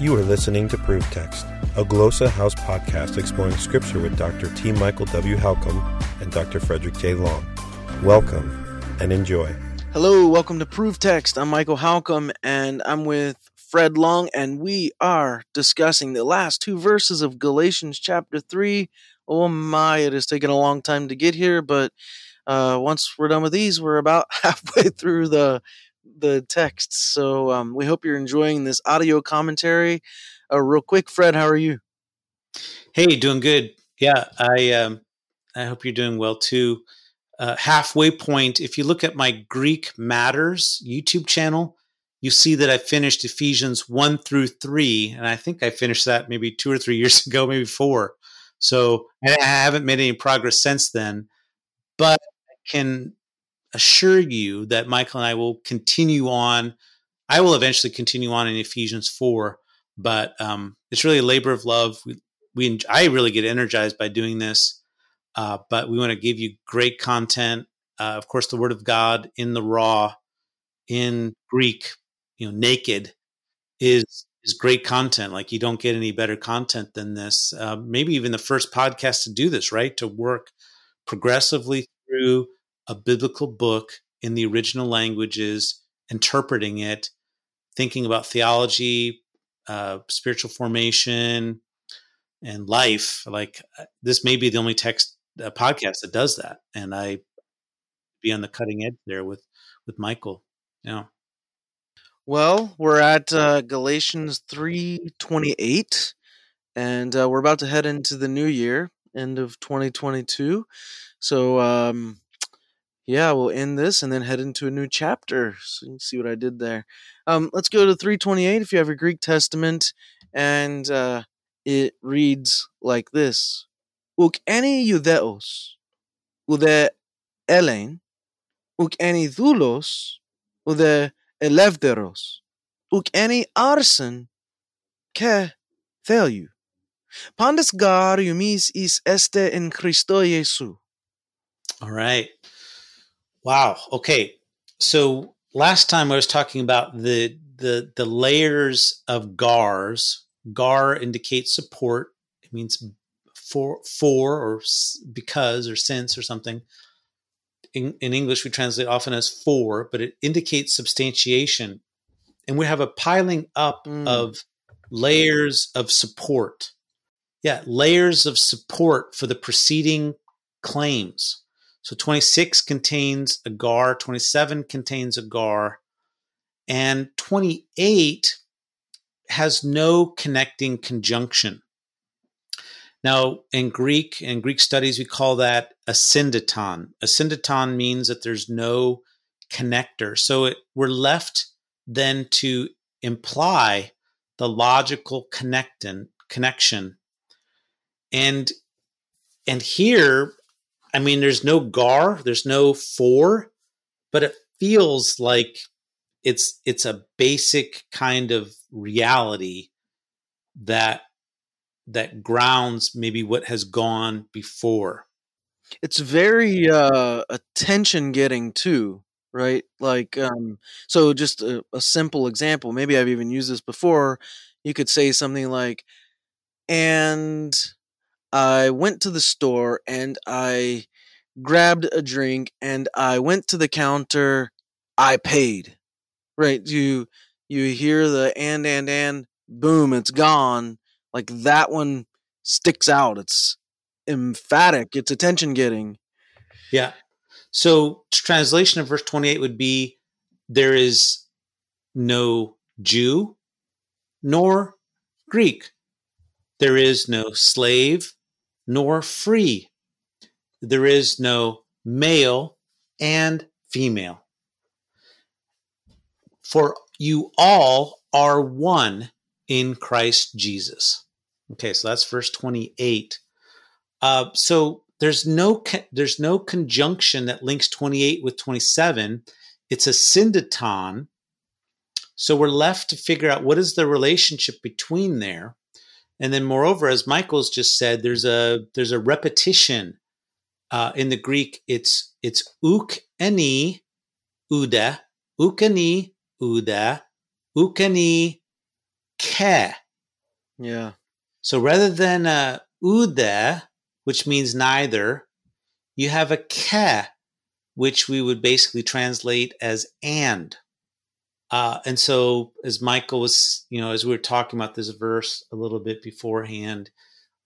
You are listening to Proof Text, a Glossa House podcast exploring scripture with Dr. T. Michael W. Halcomb and Dr. Frederick J. Long. Welcome and enjoy. Hello, welcome to Proof Text. I'm Michael Halcomb and I'm with Fred Long, and we are discussing the last two verses of Galatians chapter 3. Oh my, it has taken a long time to get here, but uh, once we're done with these, we're about halfway through the the text. So um, we hope you're enjoying this audio commentary. Uh, real quick, Fred, how are you? Hey, doing good. Yeah, I um, I hope you're doing well too. Uh, halfway point. If you look at my Greek Matters YouTube channel, you see that I finished Ephesians one through three, and I think I finished that maybe two or three years ago, maybe four. So I haven't made any progress since then, but I can assure you that Michael and I will continue on. I will eventually continue on in Ephesians 4, but um, it's really a labor of love. We, we I really get energized by doing this, uh, but we want to give you great content. Uh, of course, the Word of God in the raw, in Greek, you know, naked is is great content. Like you don't get any better content than this. Uh, maybe even the first podcast to do this, right? To work progressively through a biblical book in the original languages, interpreting it, thinking about theology, uh, spiritual formation, and life. Like uh, this may be the only text uh, podcast that does that, and I be on the cutting edge there with with Michael. Yeah. Well, we're at uh, Galatians three twenty eight, and uh, we're about to head into the new year, end of twenty twenty two. So um, yeah, we'll end this and then head into a new chapter. So you can see what I did there. Um, let's go to 328 if you have your Greek Testament, and uh, it reads like this: Uk any Judeos, ude Elen, uk any Thulos, ude Elevteros, uk any Arsen, ke Theou. Pandas gar umis is este in Christo Jesu. All right. Wow. Okay. So last time I was talking about the the the layers of gars. Gar indicates support. It means for for or because or since or something. In, in English, we translate often as for, but it indicates substantiation. And we have a piling up mm. of layers of support. Yeah, layers of support for the preceding claims. So 26 contains a gar, 27 contains a gar, and 28 has no connecting conjunction. Now, in Greek, in Greek studies, we call that asyndeton. A syndeton means that there's no connector. So it, we're left then to imply the logical connectin, connection. And and here I mean, there's no gar, there's no for, but it feels like it's it's a basic kind of reality that that grounds maybe what has gone before. It's very uh attention getting too, right? Like um so just a, a simple example, maybe I've even used this before. You could say something like and I went to the store and I grabbed a drink and I went to the counter. I paid. Right? You you hear the and and and boom, it's gone. Like that one sticks out. It's emphatic. It's attention getting. Yeah. So translation of verse 28 would be there is no Jew nor Greek. There is no slave nor free. There is no male and female. For you all are one in Christ Jesus. Okay, so that's verse 28. Uh, so there's no there's no conjunction that links 28 with 27. It's asyndeton. So we're left to figure out what is the relationship between there. And then moreover, as Michael's just said, there's a there's a repetition. Uh, in the Greek, it's it's uk eni uda, ukani uda, ukani ke Yeah. So rather than uh, ude, which means neither, you have a ke, which we would basically translate as and. Uh, and so, as Michael was, you know, as we were talking about this verse a little bit beforehand,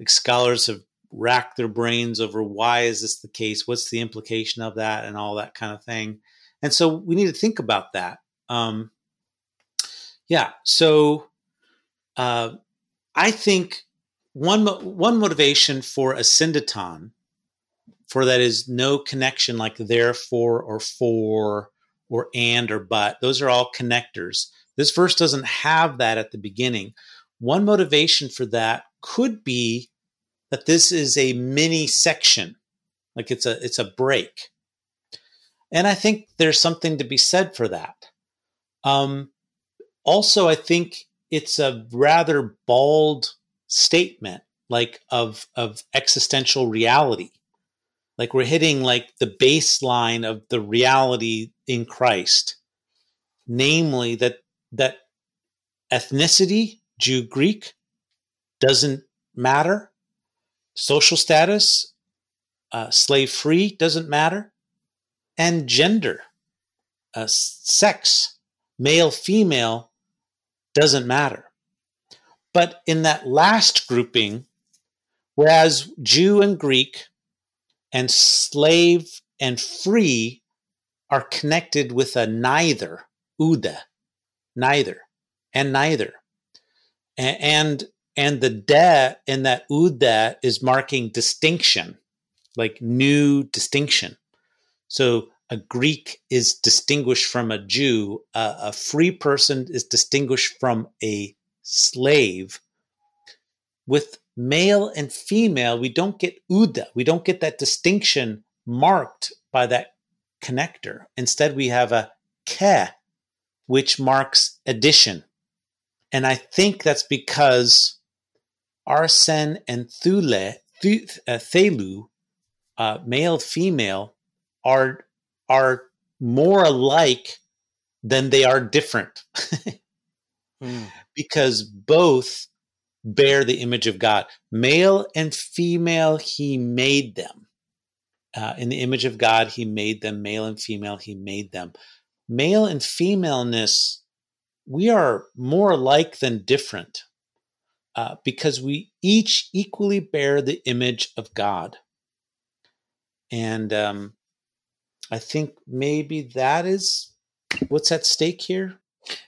like scholars have racked their brains over why is this the case? What's the implication of that, and all that kind of thing. And so, we need to think about that. Um, yeah. So, uh, I think one one motivation for asyndeton, for that is no connection like therefore or for or and or but. Those are all connectors. This verse doesn't have that at the beginning. One motivation for that could be that this is a mini section, like it's a it's a break. And I think there's something to be said for that. Um, also, I think it's a rather bald statement, like of of existential reality like we're hitting like the baseline of the reality in Christ, namely that that ethnicity, Jew, Greek, doesn't matter. Social status, uh, slave free doesn't matter, and gender, uh, sex, male, female, doesn't matter. But in that last grouping, whereas Jew and Greek and slave and free are connected with a neither, uda, neither, and neither. And, and and the de in that uda is marking distinction, like new distinction. So a Greek is distinguished from a Jew, a, a free person is distinguished from a slave with male and female, we don't get uda. We don't get that distinction marked by that connector. Instead, we have a ke, which marks addition. And I think that's because arsen and thule, uh, thelu, uh, male, female, are, are more alike than they are different. mm. Because both bear the image of God. Male and female, he made them. Uh, in the image of God, he made them. Male and female, he made them. Male and femaleness, we are more alike than different uh, because we each equally bear the image of God. And um, I think maybe that is what's at stake here.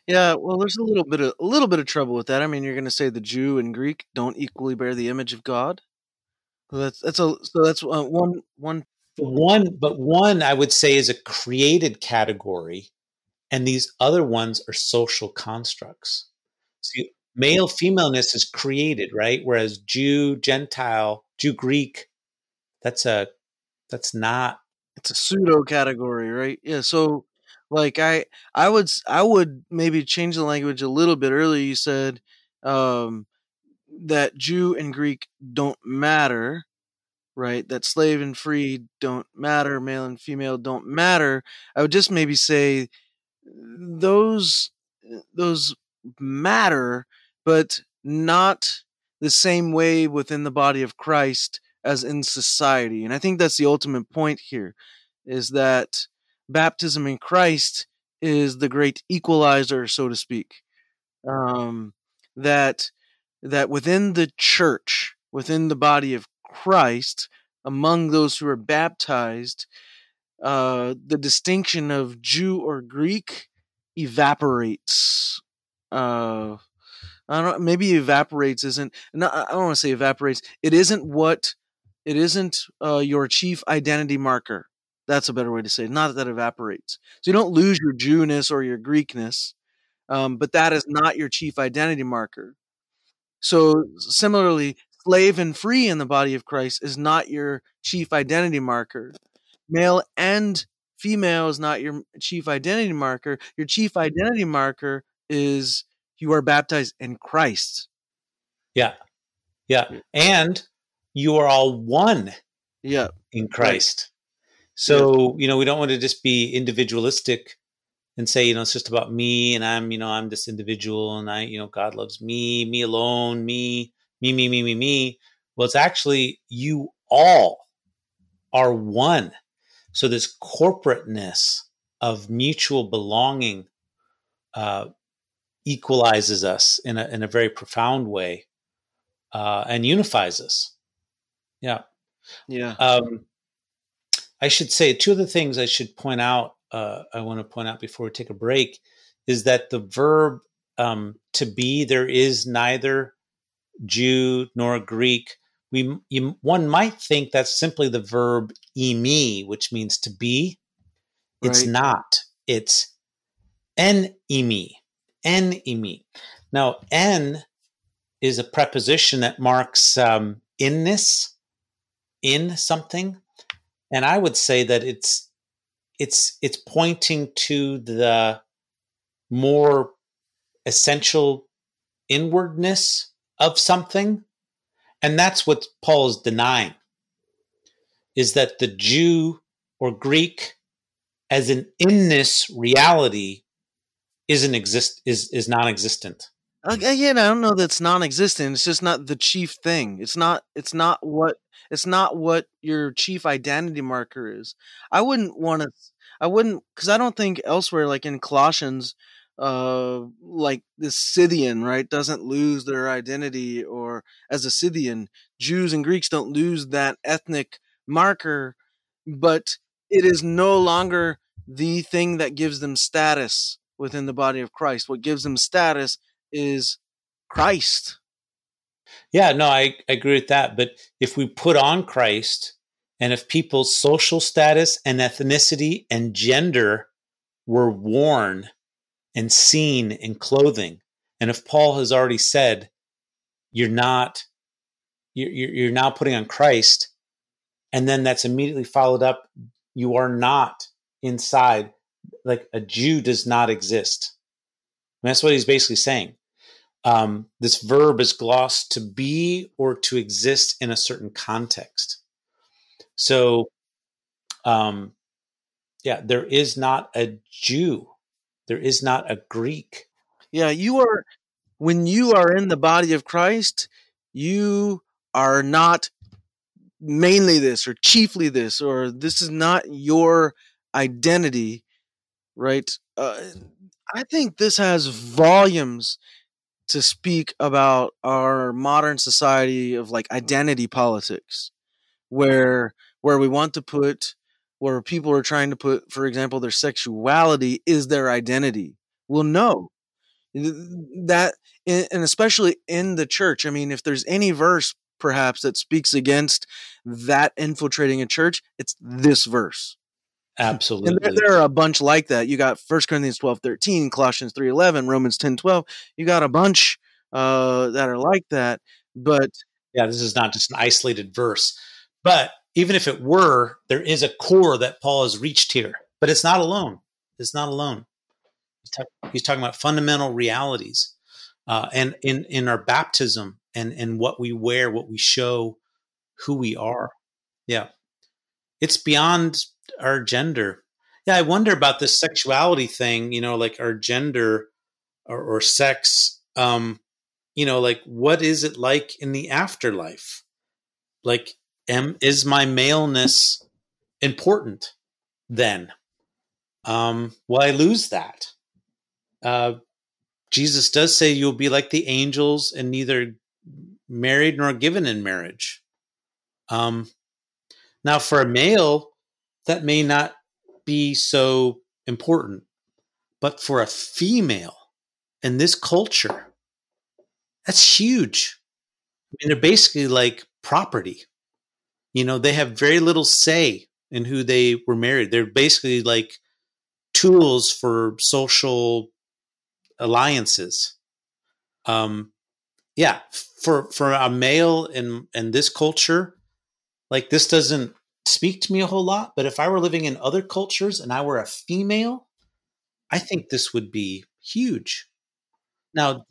Yeah, well, there's a little bit of a little bit of trouble with that. I mean, you're going to say the Jew and Greek don't equally bear the image of God. So that's that's a so that's uh, one one one, but one I would say is a created category, and these other ones are social constructs. See, male femaleness is created, right? Whereas Jew, Gentile, Jew, Greek, that's a that's not. It's a pseudo category, right? Yeah. So like I I would I would maybe change the language a little bit. Earlier you said um, that Jew and Greek don't matter, right? That slave and free don't matter, male and female don't matter. I would just maybe say those those matter, but not the same way within the body of Christ as in society. And I think that's the ultimate point here is that baptism in Christ is the great equalizer, so to speak. Um, that that within the church, within the body of Christ, among those who are baptized, uh, the distinction of Jew or Greek evaporates. Uh, I don't maybe evaporates isn't. No, I don't want to say evaporates. It isn't what. It isn't uh, your chief identity marker. That's a better way to say it. Not that that evaporates. So you don't lose your Jewness or your Greekness, um, but that is not your chief identity marker. So similarly, slave and free in the body of Christ is not your chief identity marker. Male and female is not your chief identity marker. Your chief identity marker is you are baptized in Christ. Yeah. Yeah. And you are all one yeah. in Christ. So, you know, we don't want to just be individualistic and say, you know, it's just about me and I'm, you know, I'm this individual and I, you know, God loves me, me alone, me, me, me, me, me, me. Well, it's actually you all are one. So this corporateness of mutual belonging uh, equalizes us in a in a very profound way uh, and unifies us. Yeah, yeah. Um, I should say two of the things I should point out. Uh, I want to point out before we take a break is that the verb um, to be there is neither Jew nor Greek. We you, one might think that's simply the verb imi, which means to be. It's right. not. It's en imi, En imi. Now, en is a preposition that marks um, inness, in something, and I would say that it's it's it's pointing to the more essential inwardness of something, and that's what Paul is denying. Is that the Jew or Greek as an inness reality isn't exist is is non-existent. Again, I don't know that's non-existent. It's just not the chief thing. It's not. It's not what. It's not what your chief identity marker is. I wouldn't want to. I wouldn't because I don't think elsewhere, like in Colossians, uh, like the Scythian, right, doesn't lose their identity, or as a Scythian, Jews and Greeks don't lose that ethnic marker, but it is no longer the thing that gives them status within the body of Christ. What gives them status is Christ. Yeah, no, I, I agree with that. But if we put on Christ, and if people's social status and ethnicity and gender were worn and seen in clothing, and if Paul has already said, you're not, you're, you're now putting on Christ, and then that's immediately followed up, you are not inside like a Jew does not exist. And that's what he's basically saying. Um, this verb is glossed to be or to exist in a certain context. So, um, yeah, there is not a Jew. There is not a Greek. Yeah, you are, when you are in the body of Christ, you are not mainly this or chiefly this, or this is not your identity right? Uh, I think this has volumes to speak about our modern society of like identity politics, where where we want to put where people are trying to put, for example, their sexuality is their identity. Well, no, that and especially in the church. I mean, if there's any verse perhaps that speaks against that infiltrating a church, it's this verse. Absolutely. And there, there, are a bunch like that. You got 1 Corinthians 12, 13, Colossians 3, 11, Romans 10, 12. You got a bunch uh, that are like that. But yeah, this is not just an isolated verse. But even if it were, there is a core that Paul has reached here. But it's not alone. It's not alone. He's, talk- he's talking about fundamental realities. Uh, and in, in our baptism and, and what we wear, what we show, who we are. Yeah. It's beyond our gender. Yeah, I wonder about this sexuality thing, you know, like our gender or, or sex. Um, you know, like what is it like in the afterlife? Like, am is my maleness important then? Um, will I lose that? Uh, Jesus does say you'll be like the angels and neither married nor given in marriage. Um, now, for a male, that may not be so important. But for a female in this culture, that's huge. I mean, they're basically like property. You know, they have very little say in who they were married. They're basically like tools for social alliances. Um, yeah, for for a male in in this culture, like this doesn't speak to me a whole lot. But if I were living in other cultures and I were a female, I think this would be huge. Now,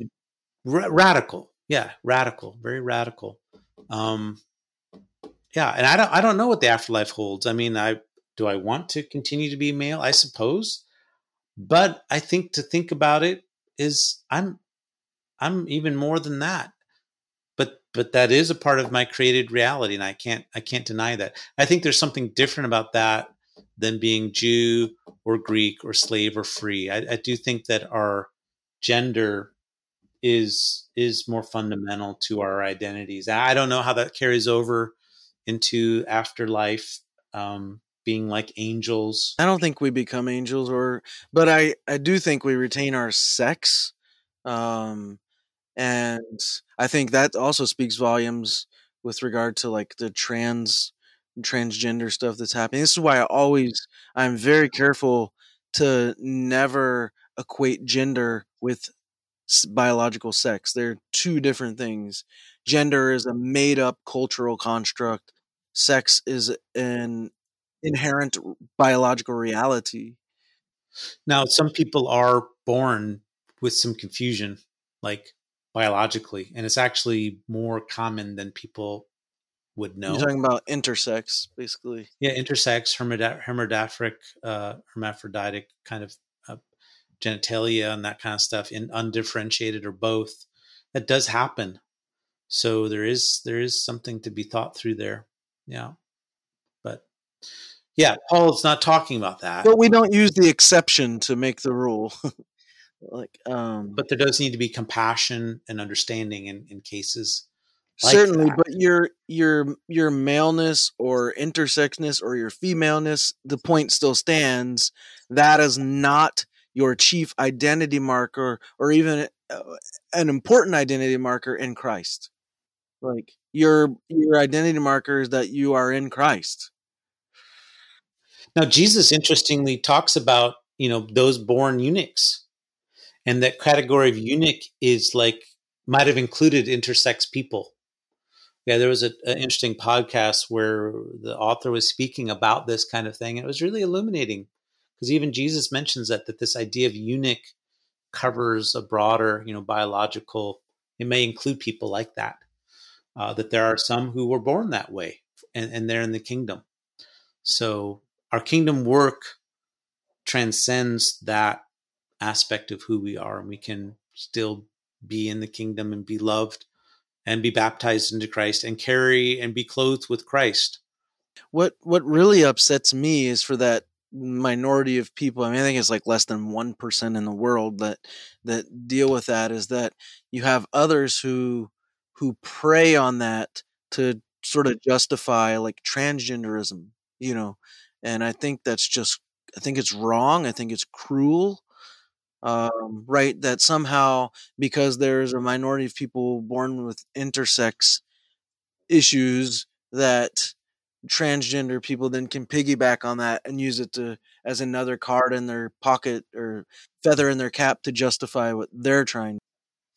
radical, yeah, radical, very radical. Um, yeah, and I don't, I don't know what the afterlife holds. I mean, I do I want to continue to be male? I suppose, But I think to think about it is I'm I'm even more than that. But that is a part of my created reality and I can't I can't deny that. I think there's something different about that than being Jew or Greek or slave or free. I, I do think that our gender is is more fundamental to our identities. I don't know how that carries over into afterlife, um, being like angels. I don't think we become angels, or but I I do think we retain our sex, um, and I think that also speaks volumes with regard to like the trans transgender stuff that's happening. This is why I always I'm very careful to never equate gender with biological sex. They're two different things. Gender is a made up cultural construct. Sex is an inherent biological reality. Now, some people are born with some confusion, like biologically, and it's actually more common than people would know. You're talking about intersex, basically. Yeah, intersex, hermaphroditic, uh, hermaphroditic kind of genitalia and that kind of stuff in undifferentiated or both that does happen. So there is there is something to be thought through there. Yeah. But yeah paul is not talking about that. But we don't use the exception to make the rule like um but there does need to be compassion and understanding in, in cases like certainly that. but your your your maleness or intersexness or your femaleness the point still stands that is not your chief identity marker or even uh, an important identity marker in Christ. Like your your identity marker is that you are in Christ. Now Jesus interestingly talks about, you know, those born eunuchs. And that category of eunuch is like might have included intersex people. Yeah, there was an interesting podcast where the author was speaking about this kind of thing. It was really illuminating because even Jesus mentions that that this idea of eunuch covers a broader, you know, biological. It may include people like that. Uh, that there are some who were born that way, and, and they're in the kingdom. So our kingdom work transcends that aspect of who we are, and we can still be in the kingdom and be loved and be baptized into Christ and carry and be clothed with Christ. What what really upsets me is for that minority of people. I mean, I think it's like less than one percent in the world that that deal with that. Is that you have others who who prey on that to sort of justify like transgenderism, you know, and I think that's just I think it's wrong. I think it's cruel. Um, right, that somehow because there's a minority of people born with intersex issues that transgender people then can piggyback on that and use it to as another card in their pocket or feather in their cap to justify what they're trying.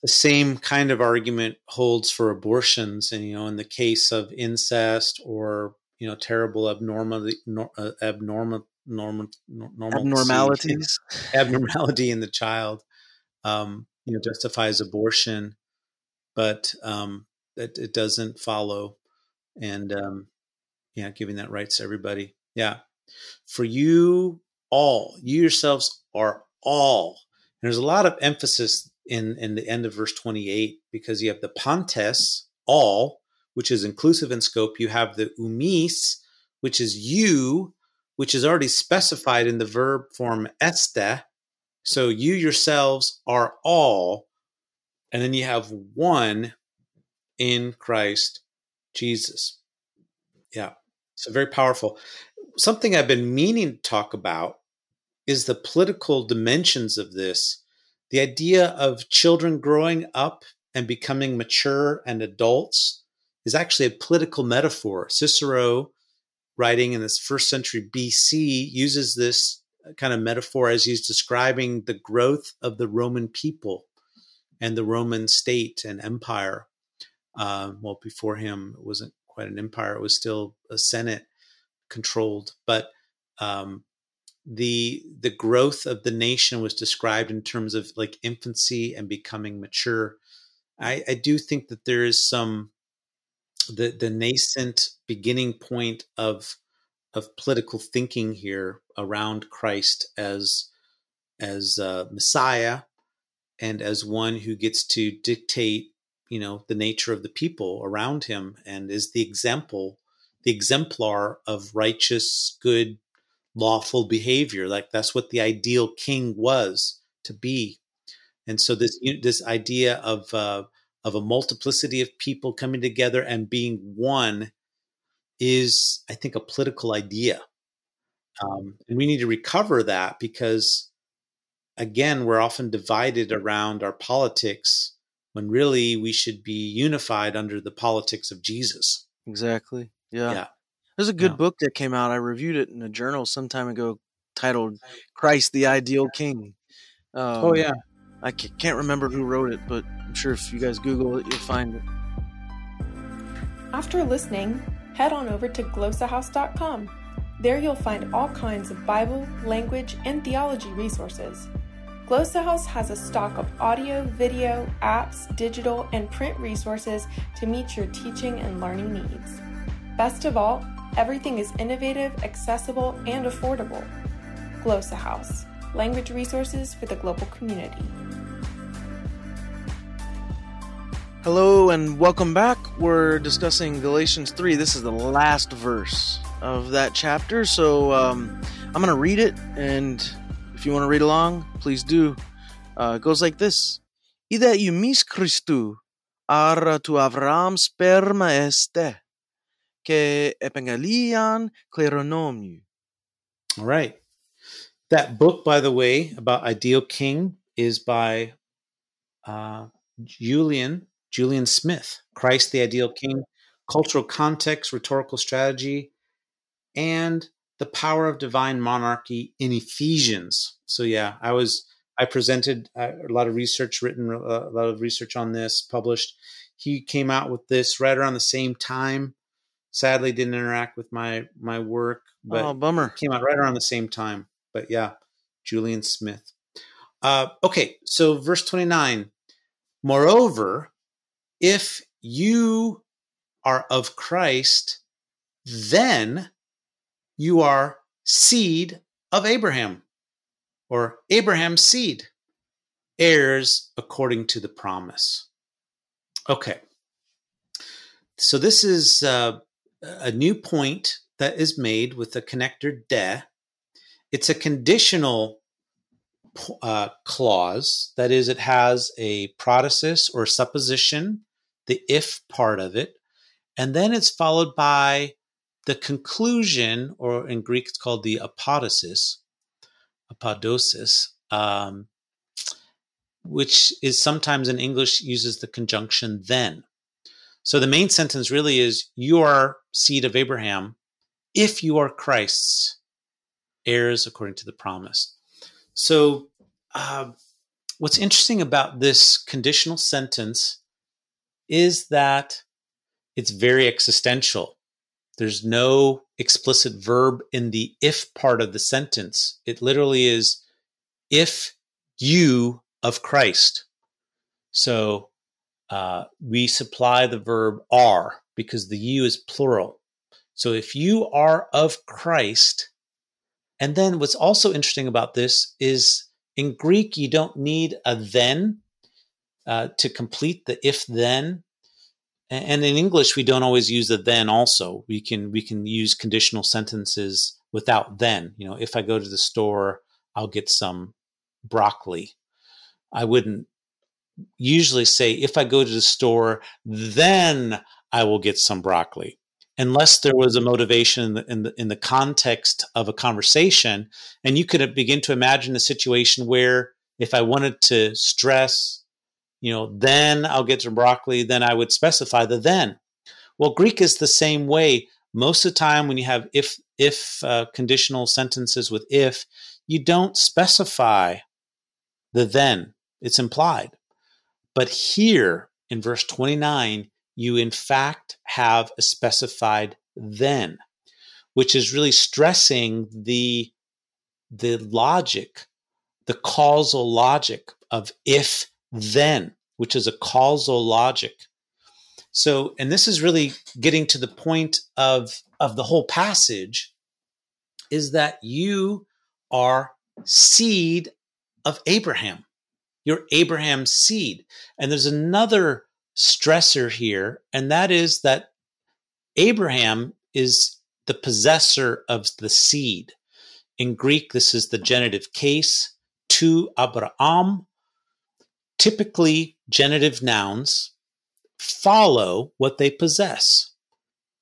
The same kind of argument holds for abortions and you know in the case of incest or you know terrible abnormality nor, uh, abnormal normal, normal abnormalities abnormality in the child um, you know justifies abortion but um, it, it doesn't follow and um, yeah, giving that rights to everybody. Yeah. For you all, you yourselves are all. And there's a lot of emphasis in, in the end of verse 28 because you have the pantes, all, which is inclusive in scope. You have the umis, which is you, which is already specified in the verb form este. So you yourselves are all. And then you have one in Christ Jesus. Yeah. So very powerful. Something I've been meaning to talk about is the political dimensions of this. The idea of children growing up and becoming mature and adults is actually a political metaphor. Cicero, writing in this first century BC, uses this kind of metaphor as he's describing the growth of the Roman people and the Roman state and empire. Uh, well, before him, it wasn't quite an empire. It was still a senate controlled, but um, the the growth of the nation was described in terms of like infancy and becoming mature. I, I do think that there is some the the nascent beginning point of of political thinking here around Christ as as uh, Messiah and as one who gets to dictate, you know, the nature of the people around him and is the example, the exemplar of righteous, good, lawful behavior. Like that's what the ideal king was to be. And so this this idea of uh, of a multiplicity of people coming together and being one is, I think, a political idea. Um, and we need to recover that because, again, we're often divided around our politics when really we should be unified under the politics of Jesus. Exactly. Yeah. yeah. There's a good yeah. book that came out. I reviewed it in a journal some time ago titled Christ the Ideal King. Um, oh, yeah. I can't remember who wrote it, but sure if you guys Google it, you'll find it. After listening, head on over to glossahouse.com. There you'll find all kinds of Bible, language, and theology resources. Glossa House has a stock of audio, video, apps, digital, and print resources to meet your teaching and learning needs. Best of all, everything is innovative, accessible, and affordable. Glossa House, language resources for the global community. Hello and welcome back. We're discussing Galatians 3. This is the last verse of that chapter, so um, I'm going to read it, and if you want to read along, please do. Uh, it goes like this Ida iumis Christu, ara tu Avram sperma este, que epengalian kleronomiu. All right. That book, by the way, about Ideal King is by uh, Julien Julien Smith, Christ the Ideal King, Cultural Context, Rhetorical Strategy, and The Power of Divine Monarchy in Ephesians. So, yeah, I was, I presented uh, a lot of research, written uh, a lot of research on this, published. He came out with this right around the same time. Sadly, didn't interact with my my work, but oh, bummer. Came out right around the same time. But yeah, Julien Smith. Uh, okay, so verse 29. Moreover, if you are of Christ, then you are seed of Abraham or Abraham's seed, heirs according to the promise. Okay. So this is uh, a new point that is made with the connector de. It's a conditional uh, clause. That is, it has a protasis or supposition the if part of it. And then it's followed by the conclusion, or in Greek it's called the apodosis, apodosis, um, which is sometimes in English uses the conjunction then. So the main sentence really is you are seed of Abraham if you are Christ's heirs according to the promise. So uh, what's interesting about this conditional sentence is that it's very existential. There's no explicit verb in the if part of the sentence. It literally is if you of Christ. So uh, we supply the verb are because the you is plural. So if you are of Christ, and then what's also interesting about this is in Greek, you don't need a then uh, to complete the if then. And in English, we don't always use the then. Also, we can we can use conditional sentences without then. You know, if I go to the store, I'll get some broccoli. I wouldn't usually say if I go to the store, then I will get some broccoli, unless there was a motivation in the, in the, in the context of a conversation. And you could begin to imagine a situation where if I wanted to stress you know, then I'll get to broccoli, then I would specify the then. Well, Greek is the same way. Most of the time, when you have if if uh, conditional sentences with if, you don't specify the then. It's implied. But here in verse 29, you in fact have a specified then, which is really stressing the the logic, the causal logic of if then, which is a causal logic. So, and this is really getting to the point of, of the whole passage is that you are seed of Abraham. You're Abraham's seed. And there's another stressor here, and that is that Abraham is the possessor of the seed. In Greek, this is the genitive case, to Abraham. Typically, genitive nouns follow what they possess.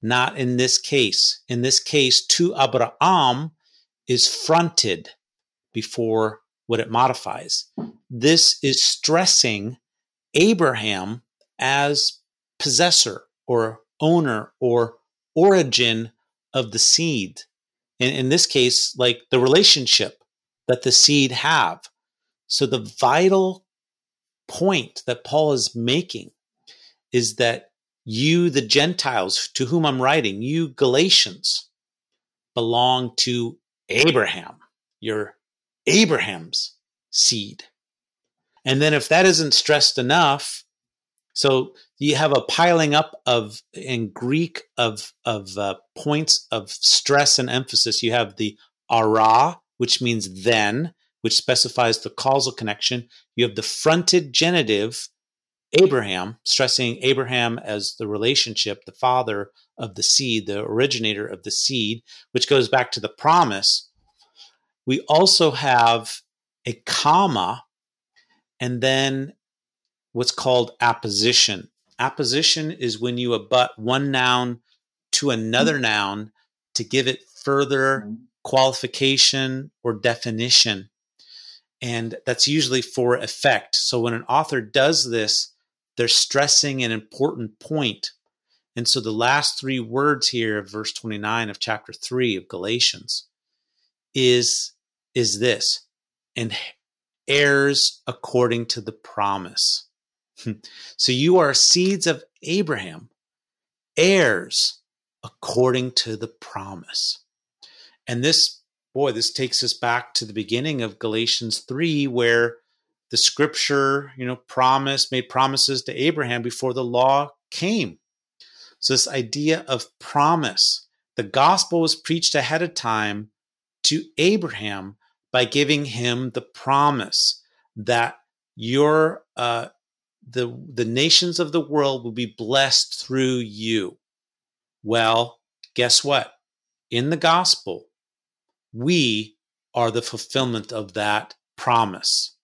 Not in this case. In this case, to Abraham is fronted before what it modifies. This is stressing Abraham as possessor or owner or origin of the seed. In, in this case, like the relationship that the seed have. So the vital point that Paul is making is that you, the Gentiles to whom I'm writing, you Galatians, belong to Abraham. You're Abraham's seed. And then if that isn't stressed enough, so you have a piling up of in Greek of of uh, points of stress and emphasis. You have the ara, which means then, which specifies the causal connection. You have the fronted genitive, Abraham, stressing Abraham as the relationship, the father of the seed, the originator of the seed, which goes back to the promise. We also have a comma and then what's called apposition. Apposition is when you abut one noun to another mm-hmm. noun to give it further qualification or definition. And that's usually for effect. So when an author does this, they're stressing an important point. And so the last three words here of verse 29 of chapter 3 of Galatians is is this and heirs according to the promise. Hmm. so you are seeds of Abraham, heirs according to the promise. And this, boy, this takes us back to the beginning of Galatians 3, where the scripture, you know, promised, made promises to Abraham before the law came. So, this idea of promise, the gospel was preached ahead of time to Abraham by giving him the promise that your uh, the the nations of the world will be blessed through you. Well, guess what? In the gospel, we are the fulfillment of that promise.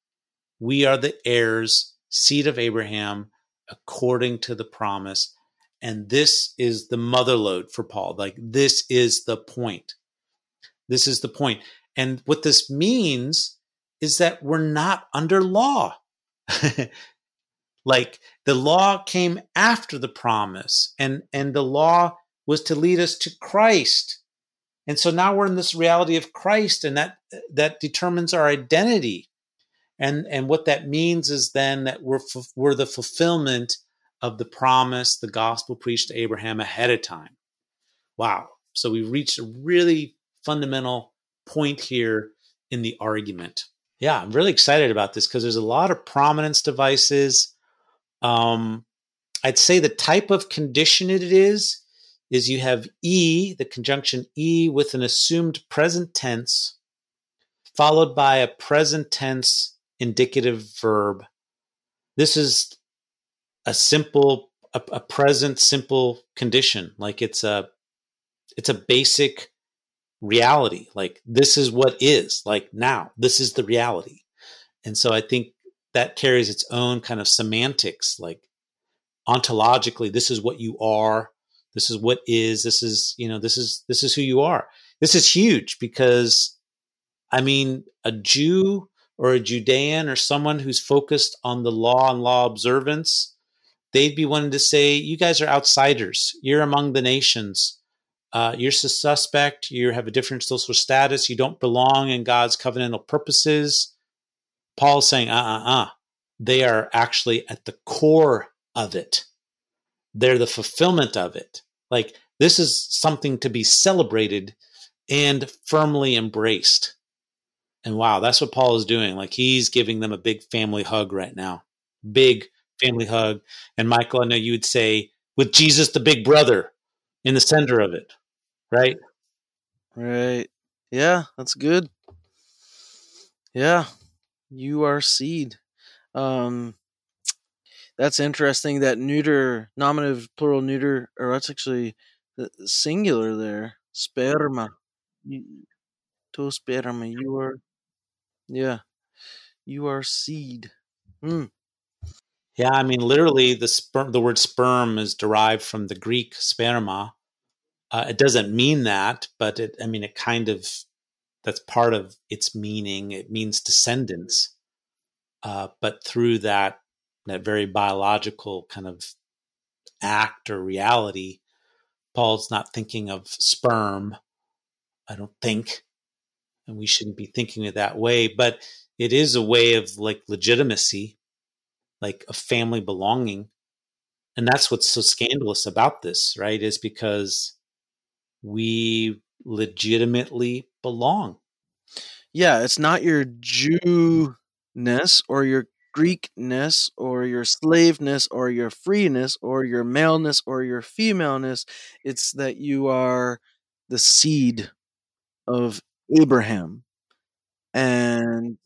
We are the heirs, seed of Abraham, according to the promise. And this is the motherlode for Paul. Like, this is the point. This is the point. And what this means is that we're not under law. like the law came after the promise and and the law was to lead us to Christ. And so now we're in this reality of Christ and that that determines our identity. And and what that means is then that we're we're the fulfillment of the promise the gospel preached to Abraham ahead of time. Wow. So we've reached a really fundamental point here in the argument. Yeah, I'm really excited about this because there's a lot of prominence devices. Um, I'd say the type of condition it is is you have e, the conjunction e with an assumed present tense, followed by a present tense indicative verb. This is a simple, a, a present simple condition. Like it's a, it's a basic reality. Like this is what is like now. This is the reality. And so I think that carries its own kind of semantics, like ontologically, this is what you are. This is what is. This is, you know, this is this is who you are. This is huge because I mean, a Jew or a Judean or someone who's focused on the law and law observance, they'd be wanting to say, you guys are outsiders. You're among the nations uh, you're suspect, you have a different social status, you don't belong in God's covenantal purposes. Paul's saying, uh uh uh, they are actually at the core of it. They're the fulfillment of it. Like, this is something to be celebrated and firmly embraced. And wow, that's what Paul is doing. Like, he's giving them a big family hug right now. Big family hug. And Michael, I know you would say, with Jesus, the big brother, in the center of it right? Right. Yeah, that's good. Yeah. You are seed. Um, that's interesting. That neuter, nominative, plural, neuter, or that's actually the singular there. Sperma. To sperma. You are, yeah. You are seed. Hmm. Yeah, I mean, literally, the sperm, the word sperm is derived from the Greek sperma. Uh, it doesn't mean that, but it, I mean, it kind of that's part of its meaning. It means descendants, uh, but through that that very biological kind of act or reality, Paul's not thinking of sperm. I don't think, and we shouldn't be thinking it that way. But it is a way of like legitimacy, like a family belonging, and that's what's so scandalous about this, right? Is because we legitimately belong. Yeah, it's not your Jewness or your Greekness or your slaveness or your freeness or your maleness or your femaleness. It's that you are the seed of Abraham. And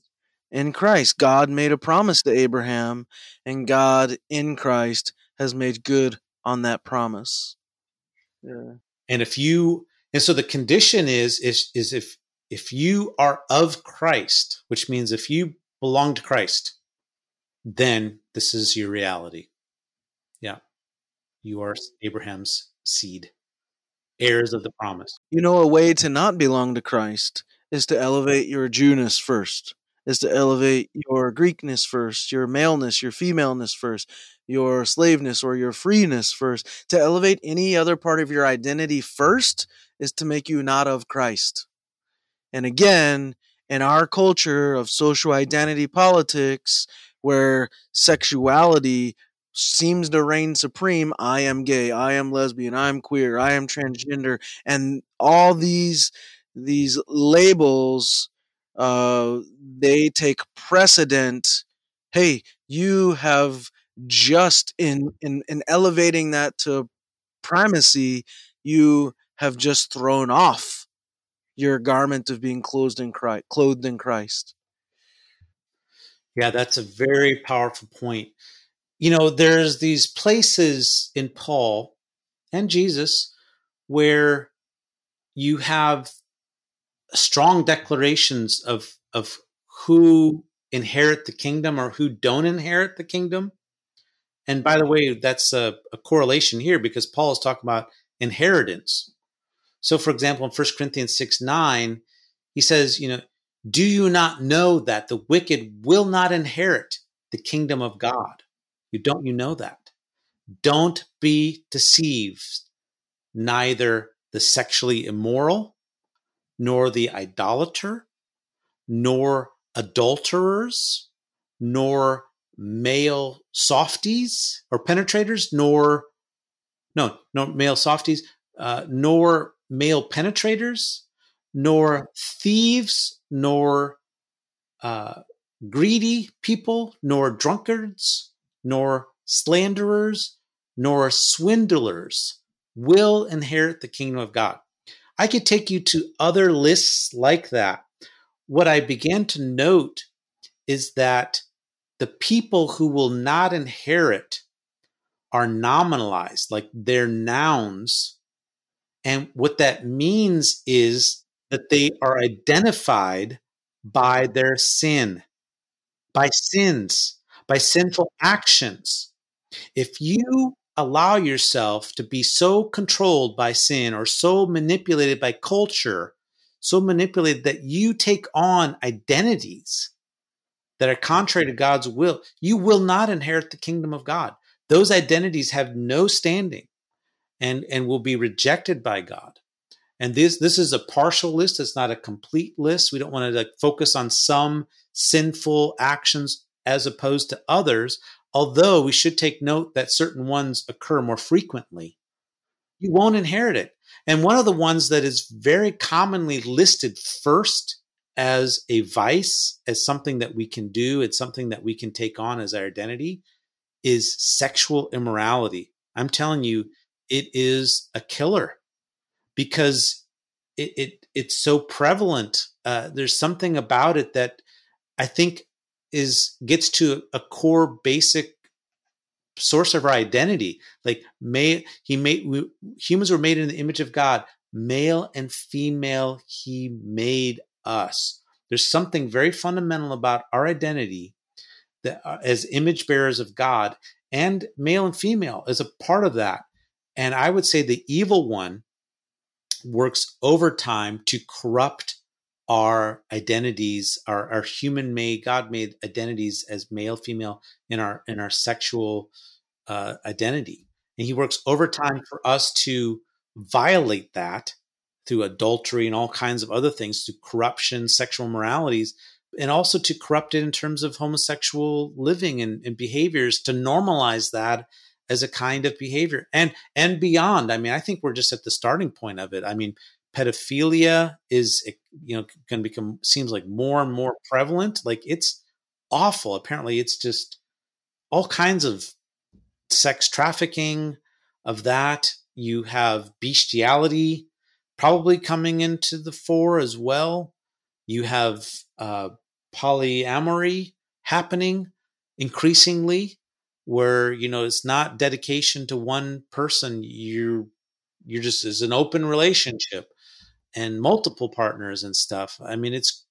in Christ, God made a promise to Abraham, and God in Christ has made good on that promise. Yeah. And if you and so the condition is is is if if you are of Christ, which means if you belong to Christ, then this is your reality. Yeah. You are Abraham's seed, heirs of the promise. You know, a way to not belong to Christ is to elevate your Jewness first, is to elevate your Greekness first, your maleness, your femaleness first, your slaveness or your freeness first. To elevate any other part of your identity first is to make you not of Christ. And again, in our culture of social identity politics, where sexuality seems to reign supreme. I am gay, I am lesbian, I am queer, I am transgender, and all these these labels uh, they take precedent. Hey, you have just in in in elevating that to primacy, you have just thrown off your garment of being clothed in Christ, clothed in Christ. Yeah, that's a very powerful point. You know, there's these places in Paul and Jesus where you have strong declarations of of who inherit the kingdom or who don't inherit the kingdom. And by the way, that's a, a correlation here because Paul is talking about inheritance. So, for example, in 1 Corinthians 6 9, he says, you know, do you not know that the wicked will not inherit the kingdom of God? You don't you know that? Don't be deceived. Neither the sexually immoral, nor the idolater, nor adulterers, nor male softies or penetrators, nor no, no male softies, uh, nor male penetrators, nor thieves, nor uh, greedy people, nor drunkards, nor slanderers, nor swindlers will inherit the kingdom of God. I could take you to other lists like that. What I began to note is that the people who will not inherit are nominalized, like they're nouns. And what that means is that they are identified by their sin, by sins, by sinful actions. If you allow yourself to be so controlled by sin or so manipulated by culture, so manipulated that you take on identities that are contrary to God's will, you will not inherit the kingdom of God. Those identities have no standing and, and will be rejected by God. And this this is a partial list. It's not a complete list. We don't want to like, focus on some sinful actions as opposed to others. Although we should take note that certain ones occur more frequently. You won't inherit it. And one of the ones that is very commonly listed first as a vice, as something that we can do, it's something that we can take on as our identity, is sexual immorality. I'm telling you, it is a killer because it, it it's so prevalent. Uh, there's something about it that I think is gets to a core basic source of our identity. Like may he made we, humans were made in the image of God, male and female. He made us. There's something very fundamental about our identity that uh, as image bearers of God and male and female is a part of that. And I would say the evil one works overtime to corrupt our identities, our, our human made, God made identities as male, female in our in our sexual uh, identity. And he works overtime for us to violate that through adultery and all kinds of other things, through corruption, sexual moralities, and also to corrupt it in terms of homosexual living and, and behaviors to normalize that as a kind of behavior and and beyond. I mean i think we're just at the starting point of it. I mean pedophilia is you know going to become seems like more and more prevalent. Like it's awful. Apparently it's just all kinds of sex trafficking of that. You have bestiality probably coming into the fore as well. You have uh, polyamory happening increasingly where you know it's not dedication to one person you're you're just as an open relationship and multiple partners and stuff. I mean it's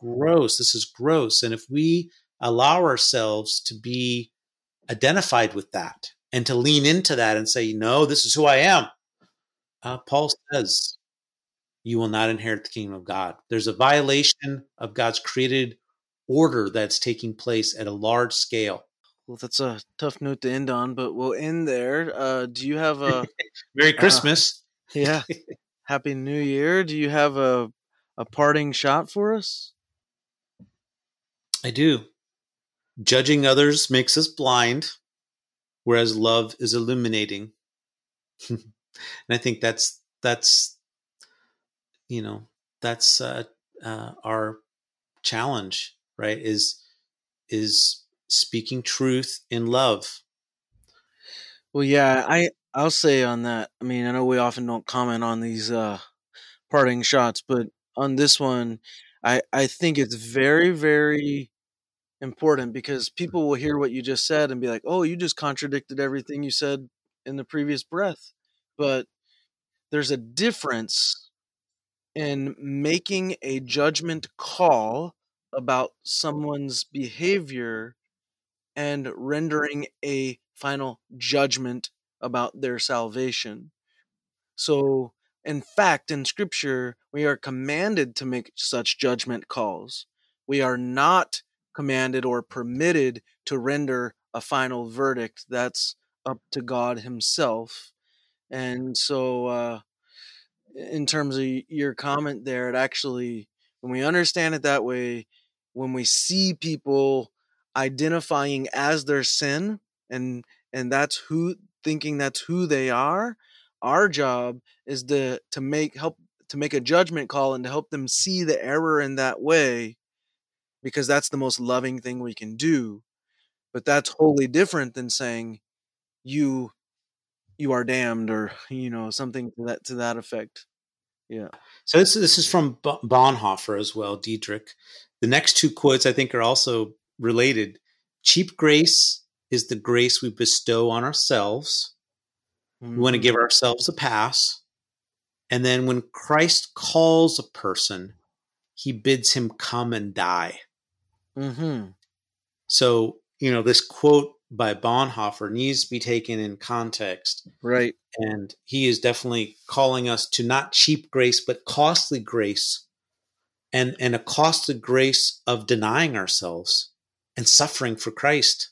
gross this is gross and if we allow ourselves to be identified with that and to lean into that and say no this is who i am uh, paul says you will not inherit the kingdom of god. There's a violation of god's created order that's taking place at a large scale well, that's a tough note to end on, but we'll end there. Uh, do you have a Merry uh, Christmas? Uh, yeah, Happy New Year. Do you have a a parting shot for us? I do. Judging others makes us blind, whereas love is illuminating. and I think that's that's you know that's uh, uh, our challenge, right? Is is speaking truth in love. Well, yeah, I I'll say on that. I mean, I know we often don't comment on these uh, parting shots, but on this one, I I think it's very very important because people will hear what you just said and be like, "Oh, you just contradicted everything you said in the previous breath." But there's a difference in making a judgment call about someone's behavior and rendering a final judgment about their salvation. So, in fact, in Scripture, we are commanded to make such judgment calls. We are not commanded or permitted to render a final verdict. That's up to God Himself. And so, uh, in terms of your comment there, it actually, when we understand it that way, when we see people identifying as their sin and and that's who thinking that's who they are our job is to to make help to make a judgment call and to help them see the error in that way because that's the most loving thing we can do. But that's wholly different than saying you you are damned or you know something to that to that effect. Yeah. So this this is from bonhoeffer as well dietrich. The next two quotes i think are also related. Cheap grace is the grace we bestow on ourselves. Mm-hmm. We want to give ourselves a pass. And then when Christ calls a person, he bids him come and die. Mm-hmm. So, you know, this quote by Bonhoeffer needs to be taken in context. Right. And he is definitely calling us to not cheap grace, but costly grace and, and a costly grace of denying ourselves and suffering for Christ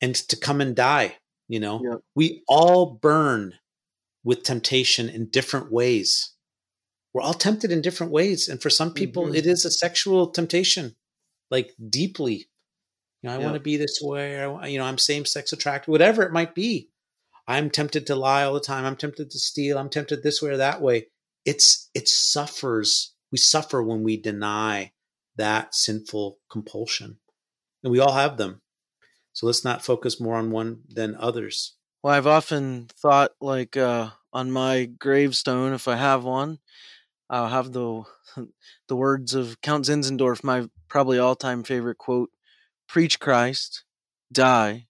and to come and die. You know, yep. we all burn with temptation in different ways. We're all tempted in different ways. And for some people, mm-hmm. it is a sexual temptation, like deeply. You know, I yep. want to be this way. Or, you know, I'm same sex attracted, whatever it might be. I'm tempted to lie all the time. I'm tempted to steal. I'm tempted this way or that way. It's, it suffers. We suffer when we deny that sinful compulsion and we all have them. So let's not focus more on one than others. Well, I've often thought, like uh, on my gravestone, if I have one, I'll have the the words of Count Zinzendorf, my probably all time favorite quote preach Christ, die,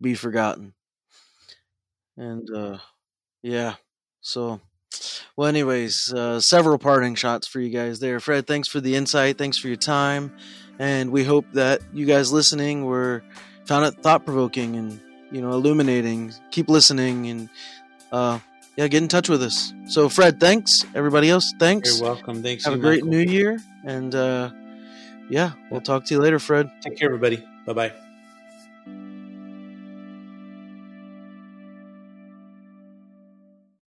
be forgotten. And uh, yeah, so well, anyways, uh, several parting shots for you guys there. Fred, thanks for the insight. Thanks for your time, and we hope that you guys listening were found it thought provoking and you know illuminating. Keep listening and uh, yeah, get in touch with us. So, Fred, thanks. Everybody else, thanks. You're welcome. Thanks. Have a great Michael. new year, and uh, yeah, we'll talk to you later, Fred. Take care, everybody. Bye bye.